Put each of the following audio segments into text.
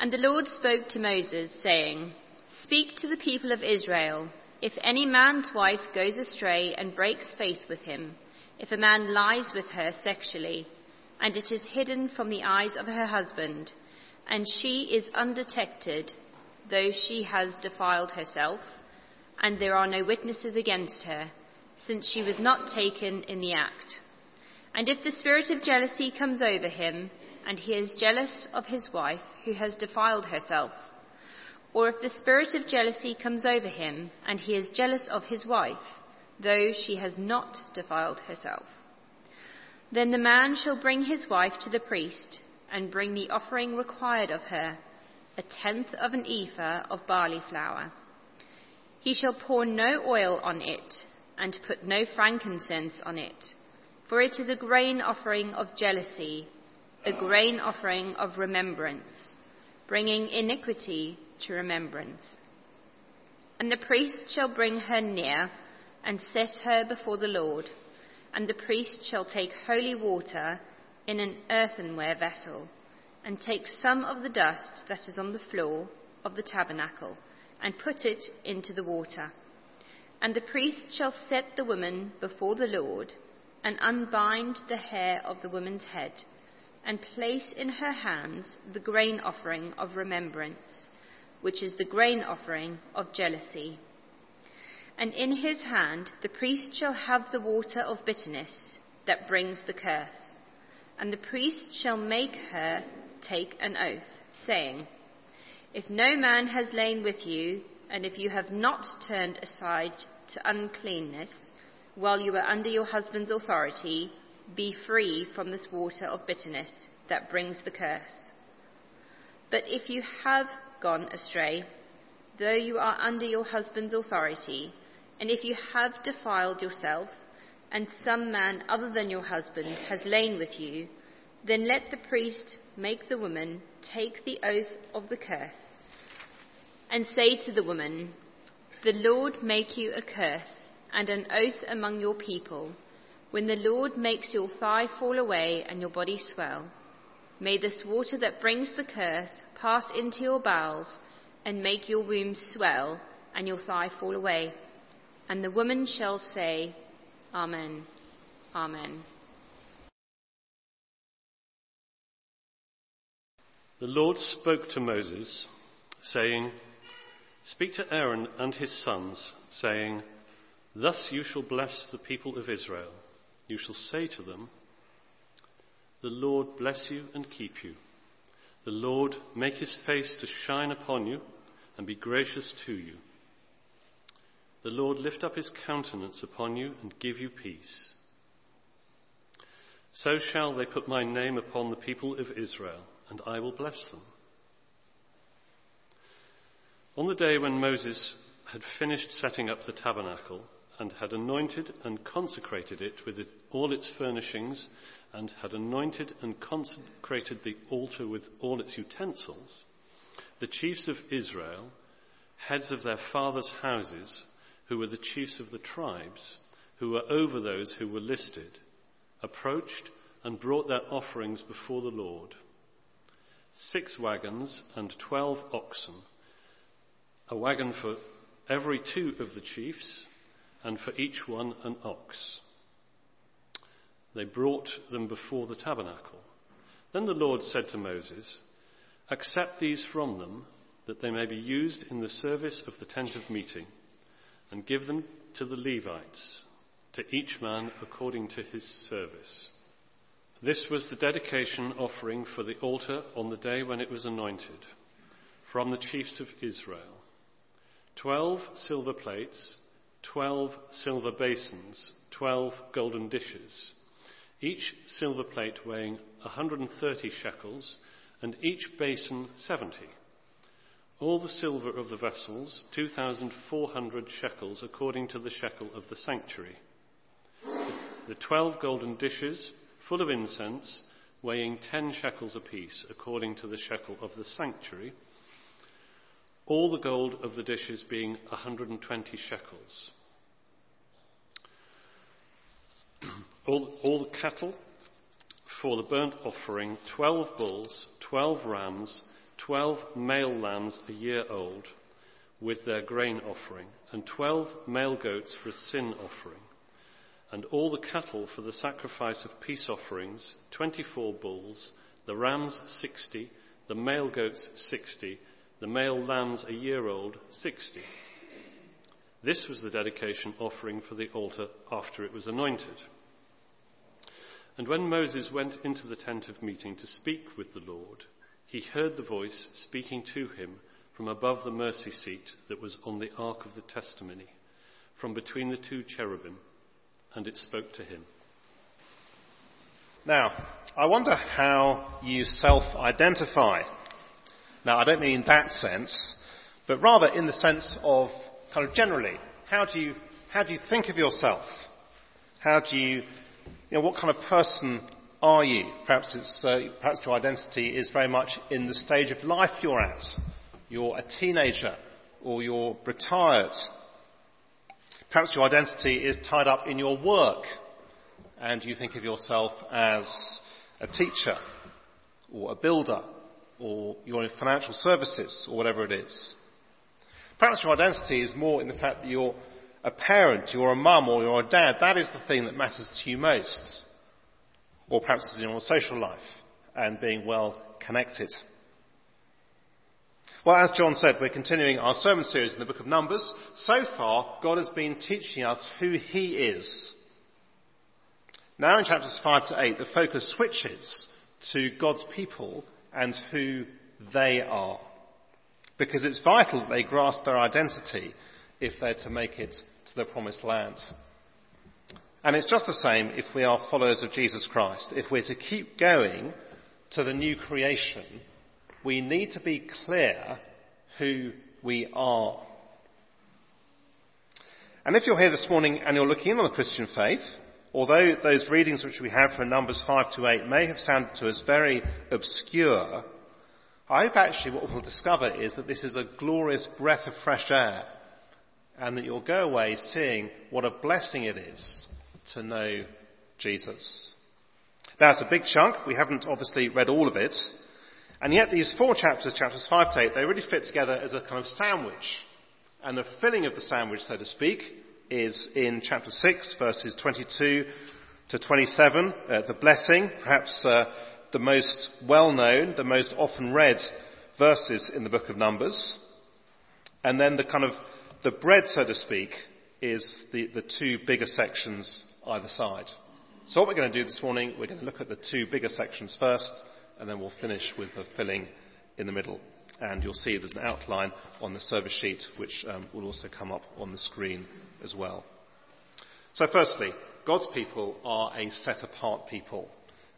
And the Lord spoke to Moses, saying, Speak to the people of Israel. If any man's wife goes astray and breaks faith with him, if a man lies with her sexually, and it is hidden from the eyes of her husband, and she is undetected, though she has defiled herself, and there are no witnesses against her, since she was not taken in the act. And if the spirit of jealousy comes over him, and he is jealous of his wife who has defiled herself, or if the spirit of jealousy comes over him, and he is jealous of his wife, though she has not defiled herself, then the man shall bring his wife to the priest, and bring the offering required of her, a tenth of an ephah of barley flour. He shall pour no oil on it, and put no frankincense on it, for it is a grain offering of jealousy a grain offering of remembrance, bringing iniquity to remembrance. And the priest shall bring her near and set her before the Lord, and the priest shall take holy water in an earthenware vessel, and take some of the dust that is on the floor of the tabernacle, and put it into the water. And the priest shall set the woman before the Lord, and unbind the hair of the woman's head and place in her hands the grain offering of remembrance, which is the grain offering of jealousy. And in his hand the priest shall have the water of bitterness that brings the curse. And the priest shall make her take an oath, saying, If no man has lain with you, and if you have not turned aside to uncleanness, while you were under your husband's authority, be free from this water of bitterness that brings the curse. But if you have gone astray, though you are under your husband's authority, and if you have defiled yourself, and some man other than your husband has lain with you, then let the priest make the woman take the oath of the curse, and say to the woman, The Lord make you a curse and an oath among your people when the Lord makes your thigh fall away and your body swell, may this water that brings the curse pass into your bowels and make your womb swell and your thigh fall away. And the woman shall say, Amen. Amen. The Lord spoke to Moses, saying, Speak to Aaron and his sons, saying, Thus you shall bless the people of Israel you shall say to them, The Lord bless you and keep you. The Lord make his face to shine upon you and be gracious to you. The Lord lift up his countenance upon you and give you peace. So shall they put my name upon the people of Israel, and I will bless them. On the day when Moses had finished setting up the tabernacle, and had anointed and consecrated it with it, all its furnishings, and had anointed and consecrated the altar with all its utensils, the chiefs of Israel, heads of their fathers' houses, who were the chiefs of the tribes, who were over those who were listed, approached and brought their offerings before the Lord. Six wagons and twelve oxen, a wagon for every two of the chiefs, and for each one an ox. They brought them before the tabernacle. Then the Lord said to Moses, Accept these from them, that they may be used in the service of the tent of meeting, and give them to the Levites, to each man according to his service. This was the dedication offering for the altar on the day when it was anointed, from the chiefs of Israel. Twelve silver plates 12 silver basins, 12 golden dishes, each silver plate weighing 130 shekels, and each basin 70. All the silver of the vessels, 2,400 shekels, according to the shekel of the sanctuary. The 12 golden dishes, full of incense, weighing 10 shekels apiece, according to the shekel of the sanctuary all the gold of the dishes being 120 shekels. all, all the cattle for the burnt offering 12 bulls, 12 rams, twelve male lambs a year old with their grain offering, and twelve male goats for a sin offering, and all the cattle for the sacrifice of peace offerings, twenty four bulls, the rams sixty, the male goats sixty, the male lambs a year old sixty. This was the dedication offering for the altar after it was anointed. And when Moses went into the tent of meeting to speak with the Lord, he heard the voice speaking to him from above the mercy seat that was on the ark of the testimony, from between the two cherubim, and it spoke to him. Now, I wonder how you self-identify. Now, I don't mean in that sense, but rather in the sense of kind of generally, how do you, how do you think of yourself? How do you, you know, what kind of person are you? Perhaps, it's, uh, perhaps your identity is very much in the stage of life you're at. You're a teenager or you're retired. Perhaps your identity is tied up in your work and you think of yourself as a teacher or a builder or you're in financial services or whatever it is. Perhaps your identity is more in the fact that you're a parent, you're a mum or you're a dad. That is the thing that matters to you most. Or perhaps it's in your social life and being well connected. Well, as John said, we're continuing our sermon series in the book of Numbers. So far, God has been teaching us who He is. Now in chapters 5 to 8, the focus switches to God's people and who they are because it's vital that they grasp their identity if they're to make it to the promised land. And it's just the same if we are followers of Jesus Christ. If we're to keep going to the new creation, we need to be clear who we are. And if you're here this morning and you're looking in on the Christian faith, although those readings which we have from Numbers 5 to 8 may have sounded to us very obscure, I hope actually what we'll discover is that this is a glorious breath of fresh air and that you'll go away seeing what a blessing it is to know Jesus. Now a big chunk. We haven't obviously read all of it. And yet these four chapters, chapters 5 to 8, they really fit together as a kind of sandwich. And the filling of the sandwich, so to speak, is in chapter 6, verses 22 to 27, uh, the blessing, perhaps uh, the most well known, the most often read verses in the book of Numbers. And then the kind of, the bread, so to speak, is the, the two bigger sections either side. So what we're going to do this morning, we're going to look at the two bigger sections first, and then we'll finish with the filling in the middle. And you'll see there's an outline on the service sheet, which um, will also come up on the screen as well. So firstly, God's people are a set apart people.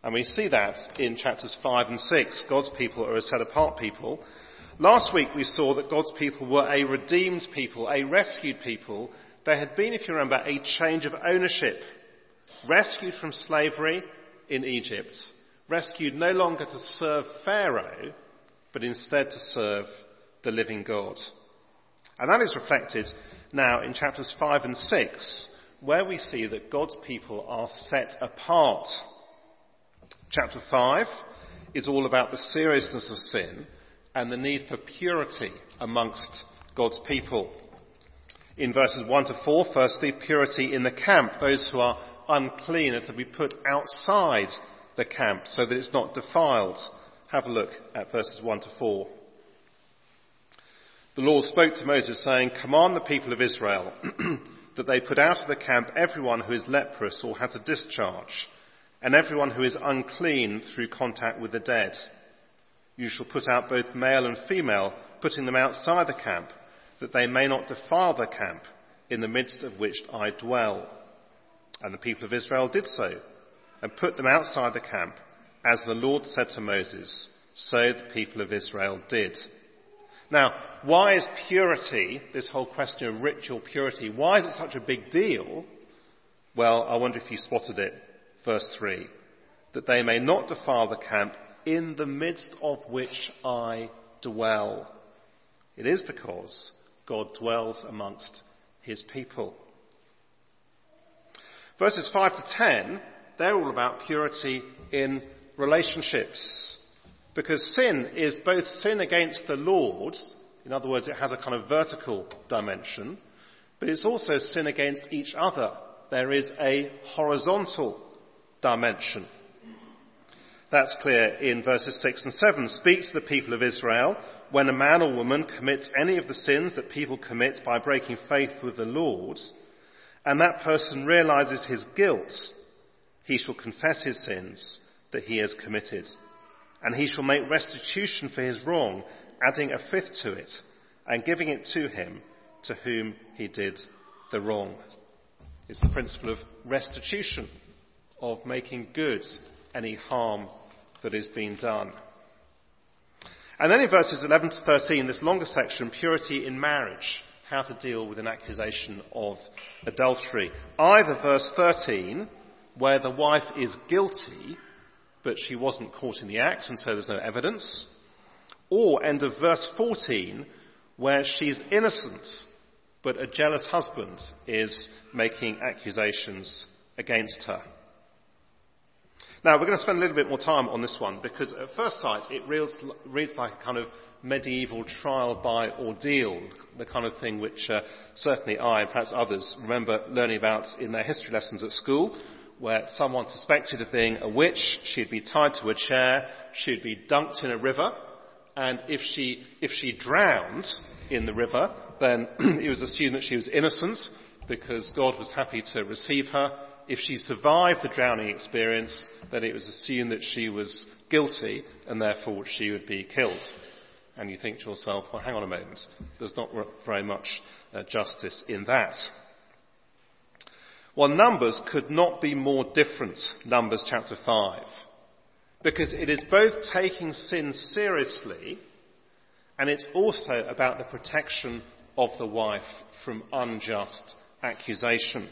And we see that in chapters 5 and 6. God's people are a set apart people. Last week we saw that God's people were a redeemed people, a rescued people. There had been, if you remember, a change of ownership. Rescued from slavery in Egypt. Rescued no longer to serve Pharaoh, but instead to serve the living God. And that is reflected now in chapters 5 and 6, where we see that God's people are set apart. Chapter 5 is all about the seriousness of sin and the need for purity amongst God's people. In verses 1 to 4, firstly, purity in the camp. Those who are unclean are to be put outside the camp so that it's not defiled. Have a look at verses 1 to 4. The Lord spoke to Moses saying, Command the people of Israel that they put out of the camp everyone who is leprous or has a discharge and everyone who is unclean through contact with the dead. You shall put out both male and female, putting them outside the camp, that they may not defile the camp, in the midst of which I dwell. And the people of Israel did so, and put them outside the camp, as the Lord said to Moses, so the people of Israel did. Now, why is purity, this whole question of ritual purity, why is it such a big deal? Well, I wonder if you spotted it verse 3, that they may not defile the camp in the midst of which I dwell. It is because God dwells amongst his people. Verses 5 to 10, they're all about purity in relationships. Because sin is both sin against the Lord, in other words, it has a kind of vertical dimension, but it's also sin against each other. There is a horizontal dimension. That's clear in verses 6 and 7. Speak to the people of Israel when a man or woman commits any of the sins that people commit by breaking faith with the Lord, and that person realizes his guilt, he shall confess his sins that he has committed, and he shall make restitution for his wrong, adding a fifth to it, and giving it to him to whom he did the wrong. It's the principle of restitution, of making good any harm that is being done. And then in verses 11 to 13, this longer section, purity in marriage, how to deal with an accusation of adultery. Either verse 13, where the wife is guilty, but she wasn't caught in the act, and so there's no evidence, or end of verse 14, where she's innocent, but a jealous husband is making accusations against her. Now, we're going to spend a little bit more time on this one because at first sight it reads, reads like a kind of medieval trial by ordeal, the kind of thing which uh, certainly I and perhaps others remember learning about in their history lessons at school, where someone suspected of being a witch, she'd be tied to a chair, she'd be dunked in a river, and if she, if she drowned in the river, then it was assumed that she was innocent because God was happy to receive her if she survived the drowning experience, then it was assumed that she was guilty and therefore she would be killed. And you think to yourself, well, hang on a moment, there's not very much uh, justice in that. Well, Numbers could not be more different, Numbers chapter 5, because it is both taking sin seriously and it's also about the protection of the wife from unjust accusation.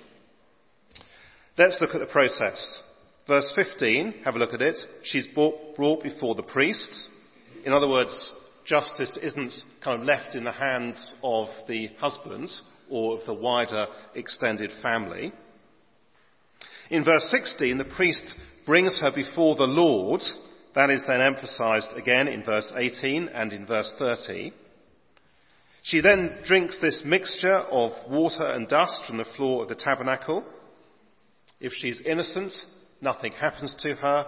Let's look at the process. Verse 15, have a look at it. She's brought, brought before the priests. In other words, justice isn't kind of left in the hands of the husband or of the wider extended family. In verse 16, the priest brings her before the Lord. That is then emphasized again in verse 18 and in verse 30. She then drinks this mixture of water and dust from the floor of the tabernacle. If she's innocent, nothing happens to her.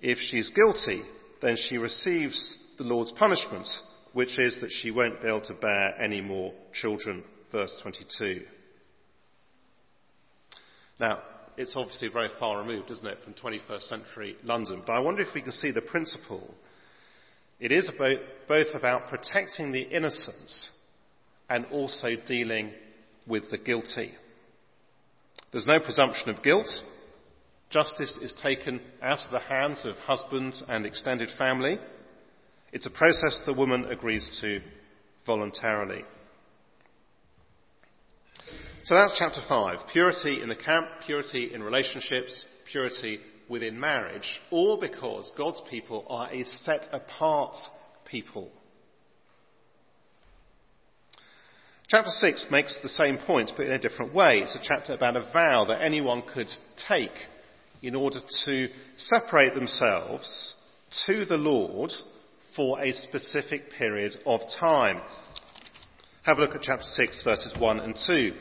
If she's guilty, then she receives the Lord's punishment, which is that she won't be able to bear any more children. Verse 22. Now, it's obviously very far removed, isn't it, from 21st century London, but I wonder if we can see the principle. It is about, both about protecting the innocent and also dealing with the guilty. There's no presumption of guilt. Justice is taken out of the hands of husband and extended family. It's a process the woman agrees to voluntarily. So that's chapter 5. Purity in the camp, purity in relationships, purity within marriage, all because God's people are a set apart people. Chapter 6 makes the same point, but in a different way. It's a chapter about a vow that anyone could take in order to separate themselves to the Lord for a specific period of time. Have a look at chapter 6, verses 1 and 2.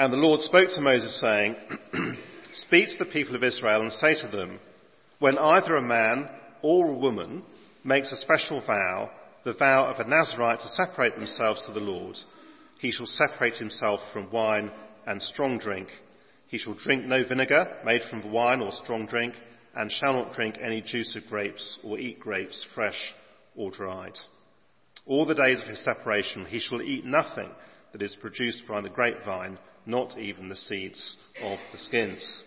And the Lord spoke to Moses, saying, Speak to the people of Israel and say to them, When either a man or a woman makes a special vow, the vow of a Nazarite to separate themselves to the Lord. He shall separate himself from wine and strong drink. He shall drink no vinegar made from wine or strong drink, and shall not drink any juice of grapes or eat grapes fresh or dried. All the days of his separation he shall eat nothing that is produced by the grapevine, not even the seeds of the skins.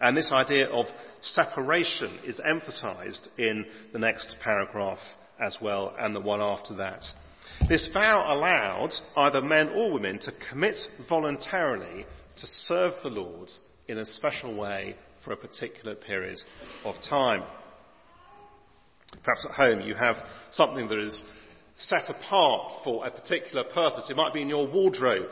And this idea of separation is emphasized in the next paragraph as well, and the one after that. This vow allowed either men or women to commit voluntarily to serve the Lord in a special way for a particular period of time. Perhaps at home you have something that is set apart for a particular purpose. It might be in your wardrobe,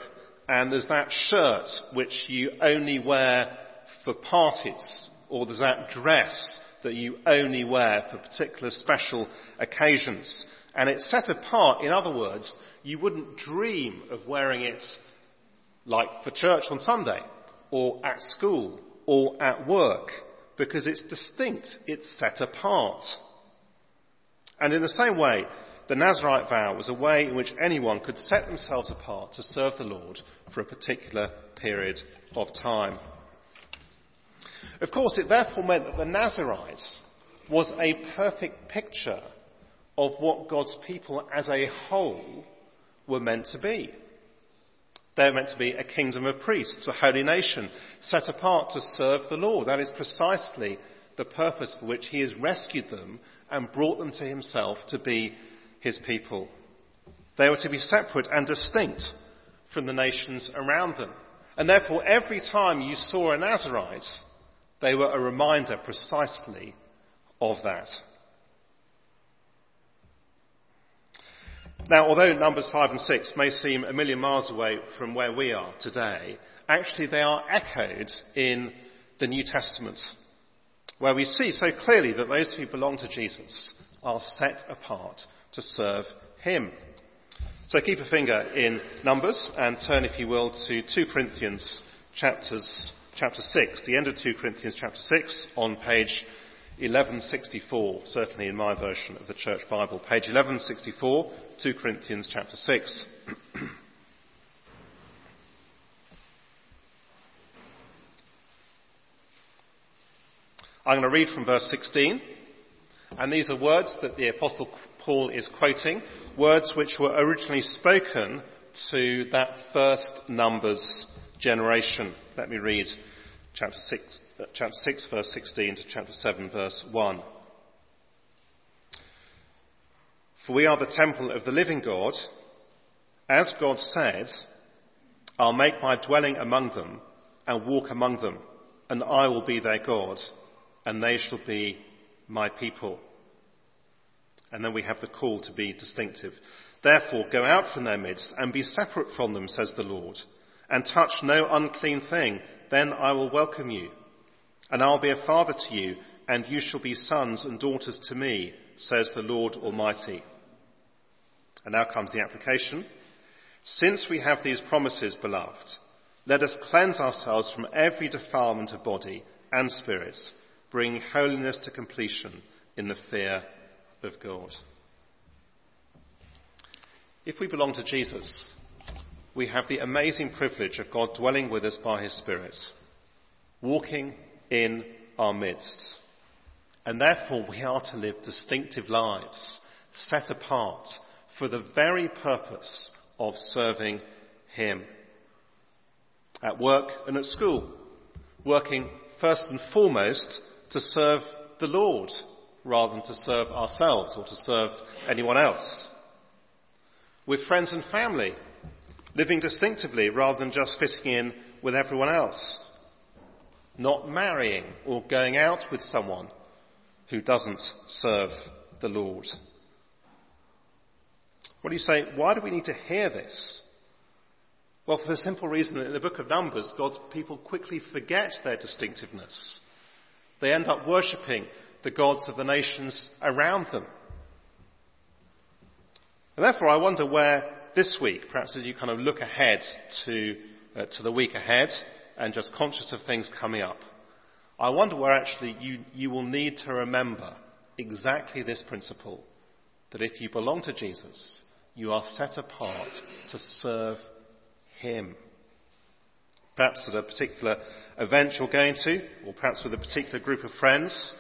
and there's that shirt which you only wear for parties or there's that dress that you only wear for particular special occasions. And it's set apart, in other words, you wouldn't dream of wearing it like for church on Sunday, or at school, or at work, because it's distinct, it's set apart. And in the same way, the Nazarite vow was a way in which anyone could set themselves apart to serve the Lord for a particular period of time. Of course, it therefore meant that the Nazarites was a perfect picture of what God's people as a whole were meant to be. They're meant to be a kingdom of priests, a holy nation, set apart to serve the Lord. That is precisely the purpose for which He has rescued them and brought them to Himself to be His people. They were to be separate and distinct from the nations around them. And therefore, every time you saw a Nazarite, they were a reminder precisely of that. Now, although Numbers 5 and 6 may seem a million miles away from where we are today, actually they are echoed in the New Testament, where we see so clearly that those who belong to Jesus are set apart to serve Him. So keep a finger in Numbers and turn, if you will, to 2 Corinthians chapters, chapter 6, the end of 2 Corinthians chapter 6 on page 1164, certainly in my version of the Church Bible. Page 1164, 2 Corinthians chapter 6. I'm going to read from verse 16, and these are words that the Apostle Paul is quoting, words which were originally spoken to that first Numbers generation. Let me read chapter 6, uh, chapter 6 verse 16 to chapter 7 verse 1. For we are the temple of the living God. As God said, I'll make my dwelling among them and walk among them, and I will be their God, and they shall be my people. And then we have the call to be distinctive. Therefore, go out from their midst and be separate from them, says the Lord, and touch no unclean thing. Then I will welcome you, and I'll be a father to you, and you shall be sons and daughters to me, says the Lord Almighty. And now comes the application. Since we have these promises, beloved, let us cleanse ourselves from every defilement of body and spirit, bringing holiness to completion in the fear of God. If we belong to Jesus, we have the amazing privilege of God dwelling with us by His Spirit, walking in our midst. And therefore we are to live distinctive lives, set apart for the very purpose of serving Him. At work and at school, working first and foremost to serve the Lord rather than to serve ourselves or to serve anyone else. With friends and family, living distinctively rather than just fitting in with everyone else. Not marrying or going out with someone who doesn't serve the Lord. What do you say? Why do we need to hear this? Well, for the simple reason that in the book of Numbers, God's people quickly forget their distinctiveness. They end up worshipping the gods of the nations around them. And therefore, I wonder where this week, perhaps as you kind of look ahead to, uh, to the week ahead and just conscious of things coming up, I wonder where actually you, you will need to remember exactly this principle that if you belong to Jesus, you are set apart to serve Him. Perhaps at a particular event you're going to, or perhaps with a particular group of friends,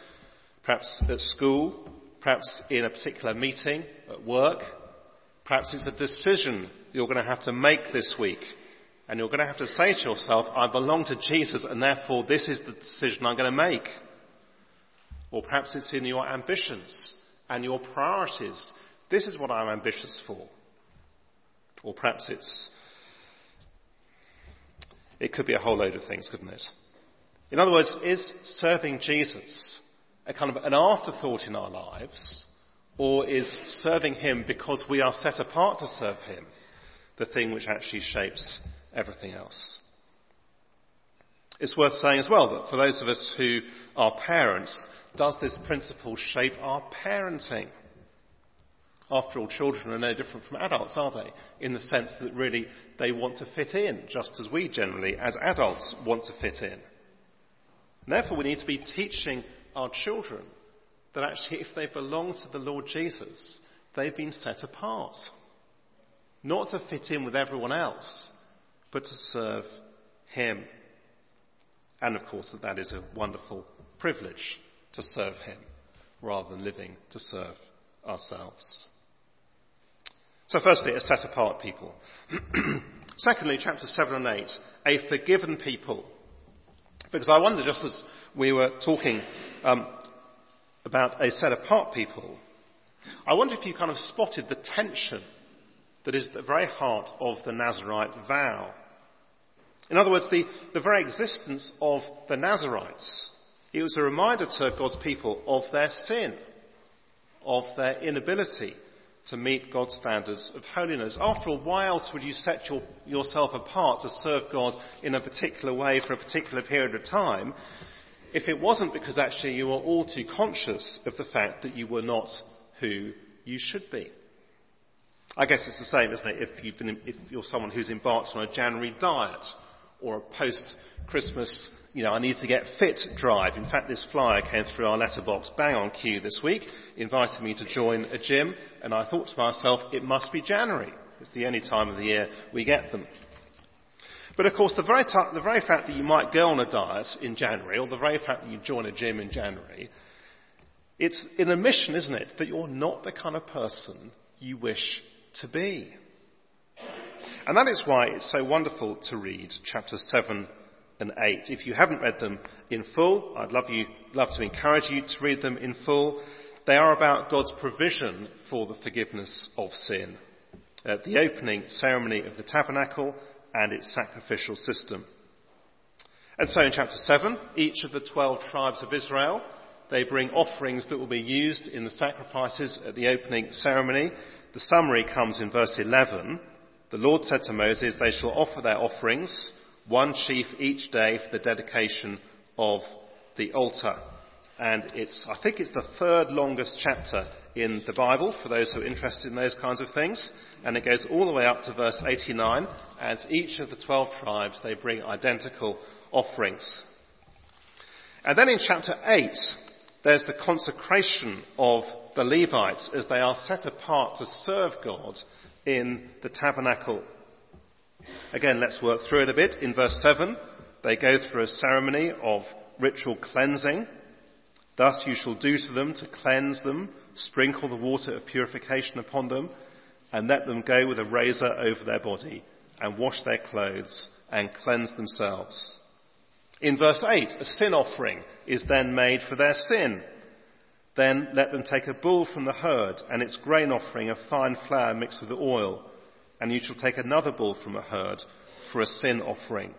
perhaps at school, perhaps in a particular meeting at work. Perhaps it's a decision you're going to have to make this week. And you're going to have to say to yourself, I belong to Jesus and therefore this is the decision I'm going to make. Or perhaps it's in your ambitions and your priorities. This is what I'm ambitious for. Or perhaps it's, it could be a whole load of things, couldn't it? In other words, is serving Jesus a kind of an afterthought in our lives, or is serving Him because we are set apart to serve Him the thing which actually shapes everything else? It's worth saying as well that for those of us who are parents, does this principle shape our parenting? After all, children are no different from adults, are they? In the sense that really they want to fit in, just as we generally, as adults, want to fit in. And therefore, we need to be teaching our children that actually, if they belong to the Lord Jesus, they've been set apart. Not to fit in with everyone else, but to serve Him. And of course, that is a wonderful privilege to serve Him rather than living to serve ourselves. So firstly, a set apart people. Secondly, chapters 7 and 8, a forgiven people. Because I wonder, just as we were talking um, about a set apart people, I wonder if you kind of spotted the tension that is the very heart of the Nazarite vow. In other words, the, the very existence of the Nazarites, it was a reminder to God's people of their sin, of their inability to meet God's standards of holiness. After all, why else would you set your, yourself apart to serve God in a particular way for a particular period of time if it wasn't because actually you were all too conscious of the fact that you were not who you should be? I guess it's the same, isn't it, if, if you're someone who's embarked on a January diet or a post-Christmas you know, I need to get fit drive. In fact, this flyer came through our letterbox bang on cue this week, inviting me to join a gym, and I thought to myself, it must be January. It's the only time of the year we get them. But of course, the very, t- the very fact that you might go on a diet in January, or the very fact that you join a gym in January, it's an admission, isn't it, that you're not the kind of person you wish to be. And that is why it's so wonderful to read chapter 7 and 8. If you haven't read them in full, I'd love, you, love to encourage you to read them in full. They are about God's provision for the forgiveness of sin. At the opening ceremony of the tabernacle and its sacrificial system. And so in chapter 7, each of the 12 tribes of Israel, they bring offerings that will be used in the sacrifices at the opening ceremony. The summary comes in verse 11. The Lord said to Moses, they shall offer their offerings one chief each day for the dedication of the altar. And it's, I think it's the third longest chapter in the Bible for those who are interested in those kinds of things. And it goes all the way up to verse 89 as each of the 12 tribes, they bring identical offerings. And then in chapter 8, there's the consecration of the Levites as they are set apart to serve God in the tabernacle Again, let's work through it a bit. In verse 7, they go through a ceremony of ritual cleansing. Thus you shall do to them to cleanse them, sprinkle the water of purification upon them, and let them go with a razor over their body, and wash their clothes, and cleanse themselves. In verse 8, a sin offering is then made for their sin. Then let them take a bull from the herd, and its grain offering of fine flour mixed with oil, and you shall take another bull from a herd for a sin offering.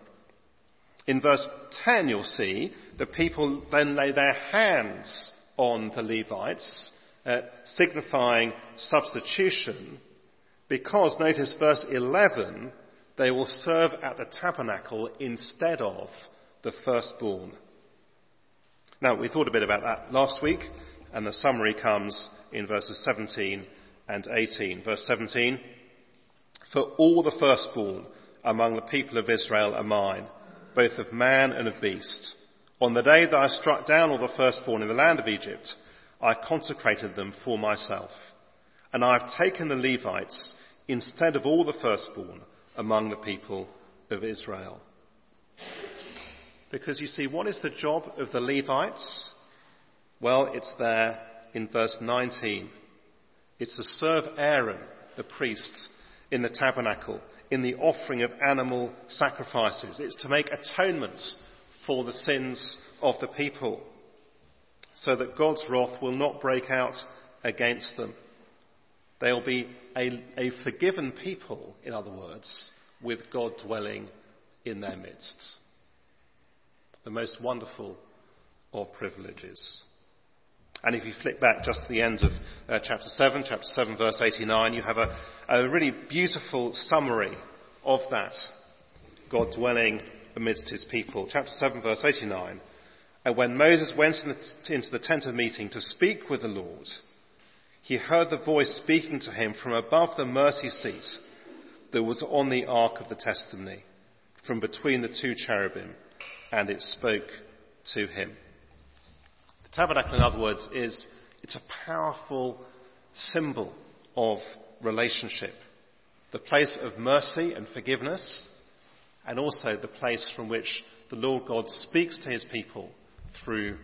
In verse 10, you'll see the people then lay their hands on the Levites, uh, signifying substitution, because notice verse 11, they will serve at the tabernacle instead of the firstborn. Now, we thought a bit about that last week, and the summary comes in verses 17 and 18. Verse 17, for all the firstborn among the people of Israel are mine, both of man and of beast. On the day that I struck down all the firstborn in the land of Egypt, I consecrated them for myself. And I have taken the Levites instead of all the firstborn among the people of Israel. Because you see, what is the job of the Levites? Well, it's there in verse 19. It's to serve Aaron, the priest, in the tabernacle, in the offering of animal sacrifices. It's to make atonement for the sins of the people so that God's wrath will not break out against them. They'll be a, a forgiven people, in other words, with God dwelling in their midst. The most wonderful of privileges. And if you flip back just to the end of uh, chapter 7, chapter 7 verse 89, you have a, a really beautiful summary of that. God dwelling amidst his people. Chapter 7, verse 89. And when Moses went into the tent of meeting to speak with the Lord, he heard the voice speaking to him from above the mercy seat that was on the ark of the testimony, from between the two cherubim, and it spoke to him. Tabernacle, in other words, is it's a powerful symbol of relationship. The place of mercy and forgiveness, and also the place from which the Lord God speaks to his people through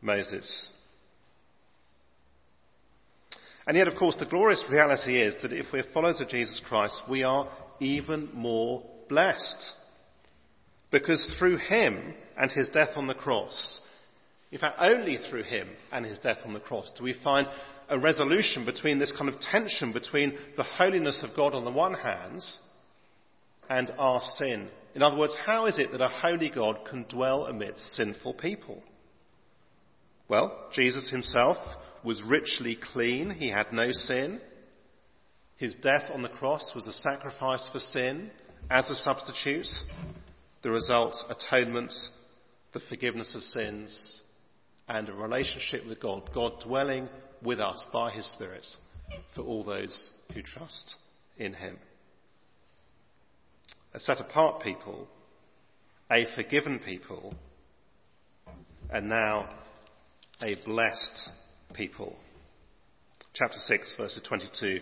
Moses. And yet, of course, the glorious reality is that if we're followers of Jesus Christ, we are even more blessed. Because through him and his death on the cross, in fact, only through him and his death on the cross do we find a resolution between this kind of tension between the holiness of God on the one hand and our sin. In other words, how is it that a holy God can dwell amidst sinful people? Well, Jesus himself was richly clean. He had no sin. His death on the cross was a sacrifice for sin as a substitute. The result, atonement, the forgiveness of sins, and a relationship with God, God dwelling with us by His Spirit for all those who trust in Him. A set apart people, a forgiven people, and now a blessed people. Chapter 6, verses 22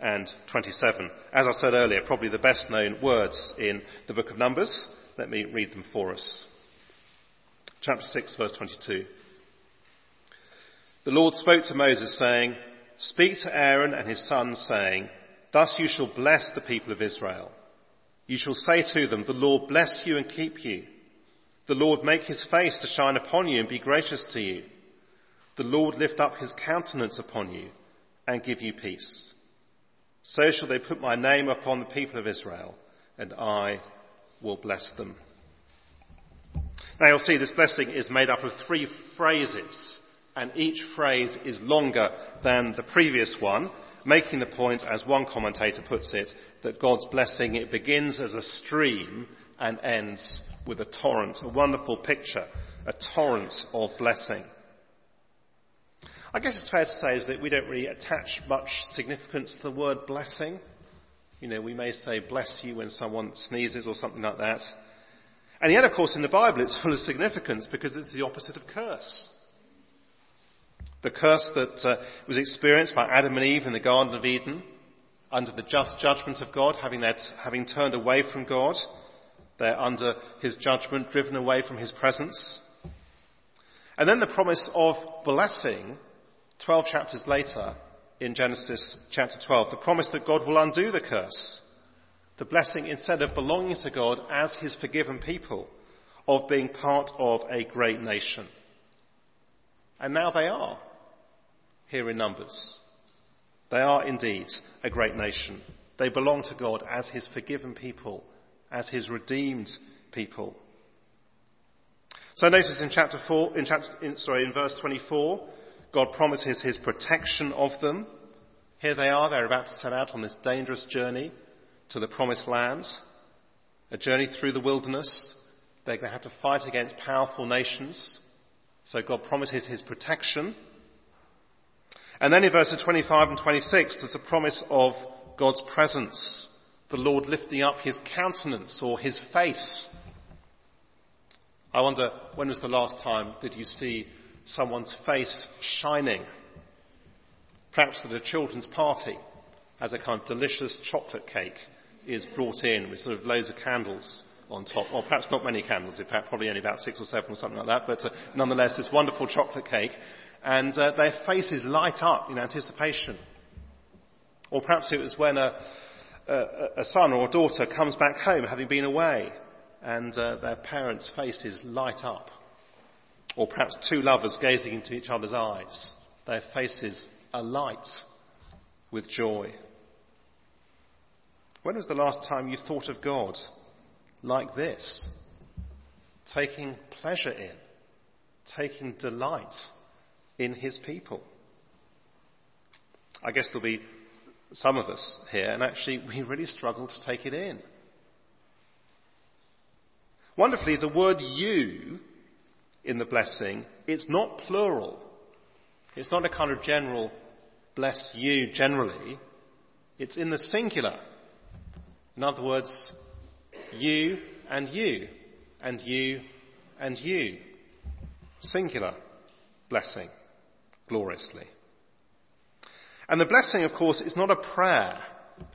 and 27. As I said earlier, probably the best known words in the book of Numbers. Let me read them for us. Chapter 6, verse 22. The Lord spoke to Moses, saying, Speak to Aaron and his sons, saying, Thus you shall bless the people of Israel. You shall say to them, The Lord bless you and keep you. The Lord make his face to shine upon you and be gracious to you. The Lord lift up his countenance upon you and give you peace. So shall they put my name upon the people of Israel, and I will bless them. Now you'll see this blessing is made up of three phrases and each phrase is longer than the previous one, making the point, as one commentator puts it, that God's blessing, it begins as a stream and ends with a torrent. A wonderful picture, a torrent of blessing. I guess it's fair to say is that we don't really attach much significance to the word blessing. You know, we may say bless you when someone sneezes or something like that. And yet, of course, in the Bible it's full of significance because it's the opposite of curse. The curse that uh, was experienced by Adam and Eve in the Garden of Eden under the just judgment of God, having, that, having turned away from God. They're under his judgment, driven away from his presence. And then the promise of blessing, 12 chapters later in Genesis chapter 12, the promise that God will undo the curse. The blessing, instead of belonging to God as his forgiven people, of being part of a great nation. And now they are here in Numbers. They are indeed a great nation. They belong to God as His forgiven people, as His redeemed people. So notice in chapter 4, in chapter, in, sorry, in verse 24, God promises His protection of them. Here they are, they're about to set out on this dangerous journey to the promised land, a journey through the wilderness. They're going to have to fight against powerful nations. So God promises His protection. And then in verses 25 and 26, there's a promise of God's presence, the Lord lifting up his countenance or his face. I wonder, when was the last time did you see someone's face shining? Perhaps at a children's party, as a kind of delicious chocolate cake is brought in with sort of loads of candles on top, or perhaps not many candles, in fact, probably only about six or seven or something like that, but uh, nonetheless, this wonderful chocolate cake and uh, their faces light up in anticipation. Or perhaps it was when a, a, a son or a daughter comes back home having been away and uh, their parents' faces light up. Or perhaps two lovers gazing into each other's eyes, their faces alight with joy. When was the last time you thought of God like this? Taking pleasure in, taking delight in his people. I guess there'll be some of us here, and actually we really struggle to take it in. Wonderfully, the word you in the blessing, it's not plural. It's not a kind of general bless you generally. It's in the singular. In other words, you and you, and you and you. Singular blessing, gloriously. And the blessing, of course, is not a prayer.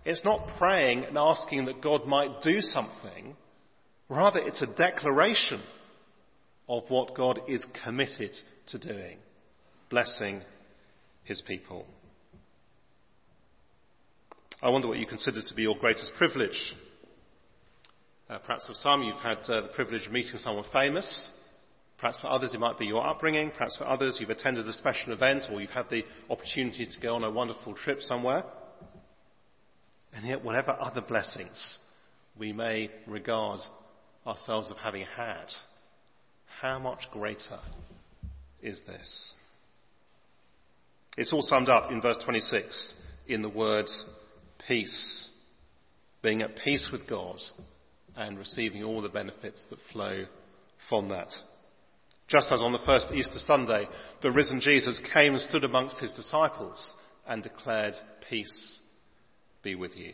It's not praying and asking that God might do something. Rather, it's a declaration of what God is committed to doing, blessing his people. I wonder what you consider to be your greatest privilege. Uh, perhaps for some you've had uh, the privilege of meeting someone famous. Perhaps for others it might be your upbringing. Perhaps for others you've attended a special event or you've had the opportunity to go on a wonderful trip somewhere. And yet, whatever other blessings we may regard ourselves of having had, how much greater is this? It's all summed up in verse 26 in the word peace. Being at peace with God and receiving all the benefits that flow from that. Just as on the first Easter Sunday, the risen Jesus came and stood amongst his disciples and declared, Peace be with you.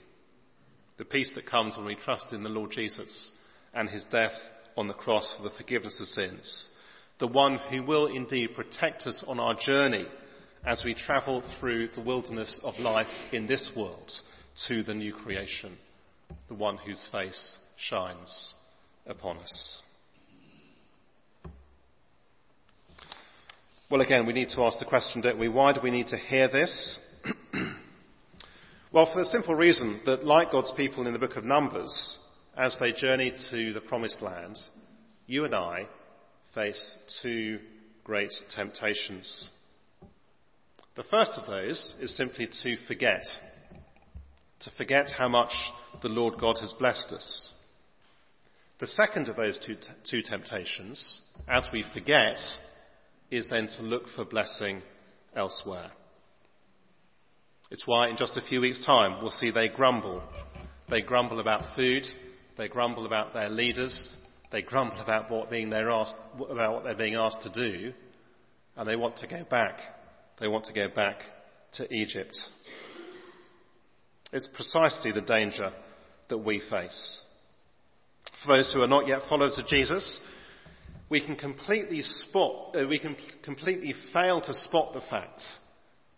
The peace that comes when we trust in the Lord Jesus and his death on the cross for the forgiveness of sins. The one who will indeed protect us on our journey as we travel through the wilderness of life in this world to the new creation. The one whose face shines upon us. Well, again, we need to ask the question, don't we? Why do we need to hear this? well, for the simple reason that, like God's people in the book of Numbers, as they journey to the promised land, you and I face two great temptations. The first of those is simply to forget. To forget how much the Lord God has blessed us. The second of those two, t- two temptations, as we forget, is then to look for blessing elsewhere. It's why in just a few weeks' time we'll see they grumble. They grumble about food, they grumble about their leaders, they grumble about what, being asked, about what they're being asked to do, and they want to go back. They want to go back to Egypt. It's precisely the danger that we face. For those who are not yet followers of Jesus, we can completely spot, uh, we can completely fail to spot the fact,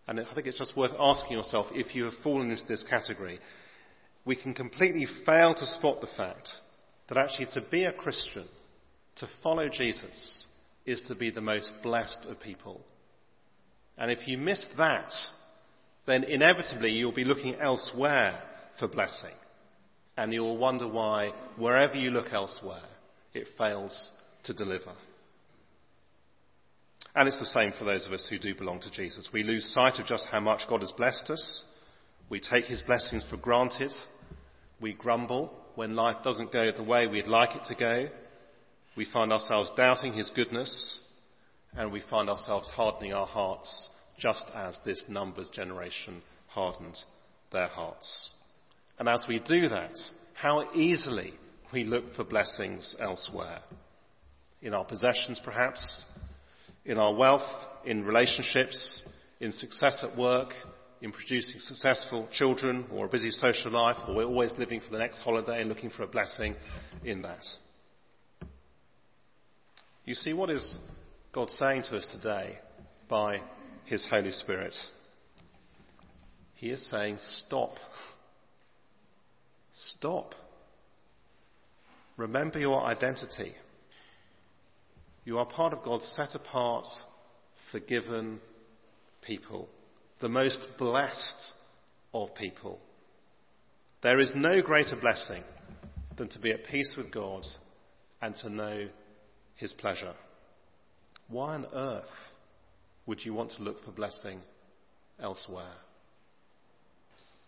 and I think it's just worth asking yourself if you have fallen into this category. We can completely fail to spot the fact that actually to be a Christian, to follow Jesus, is to be the most blessed of people. And if you miss that, then inevitably you'll be looking elsewhere for blessing. And you'll wonder why, wherever you look elsewhere, it fails to deliver. And it's the same for those of us who do belong to Jesus. We lose sight of just how much God has blessed us. We take his blessings for granted. We grumble when life doesn't go the way we'd like it to go. We find ourselves doubting his goodness. And we find ourselves hardening our hearts just as this Numbers generation hardened their hearts. And as we do that, how easily we look for blessings elsewhere in our possessions perhaps, in our wealth, in relationships, in success at work, in producing successful children or a busy social life, or we're always living for the next holiday and looking for a blessing in that. You see, what is God saying to us today by His Holy Spirit? He is saying, stop. Stop. Remember your identity. You are part of God's set apart, forgiven people, the most blessed of people. There is no greater blessing than to be at peace with God and to know His pleasure. Why on earth would you want to look for blessing elsewhere?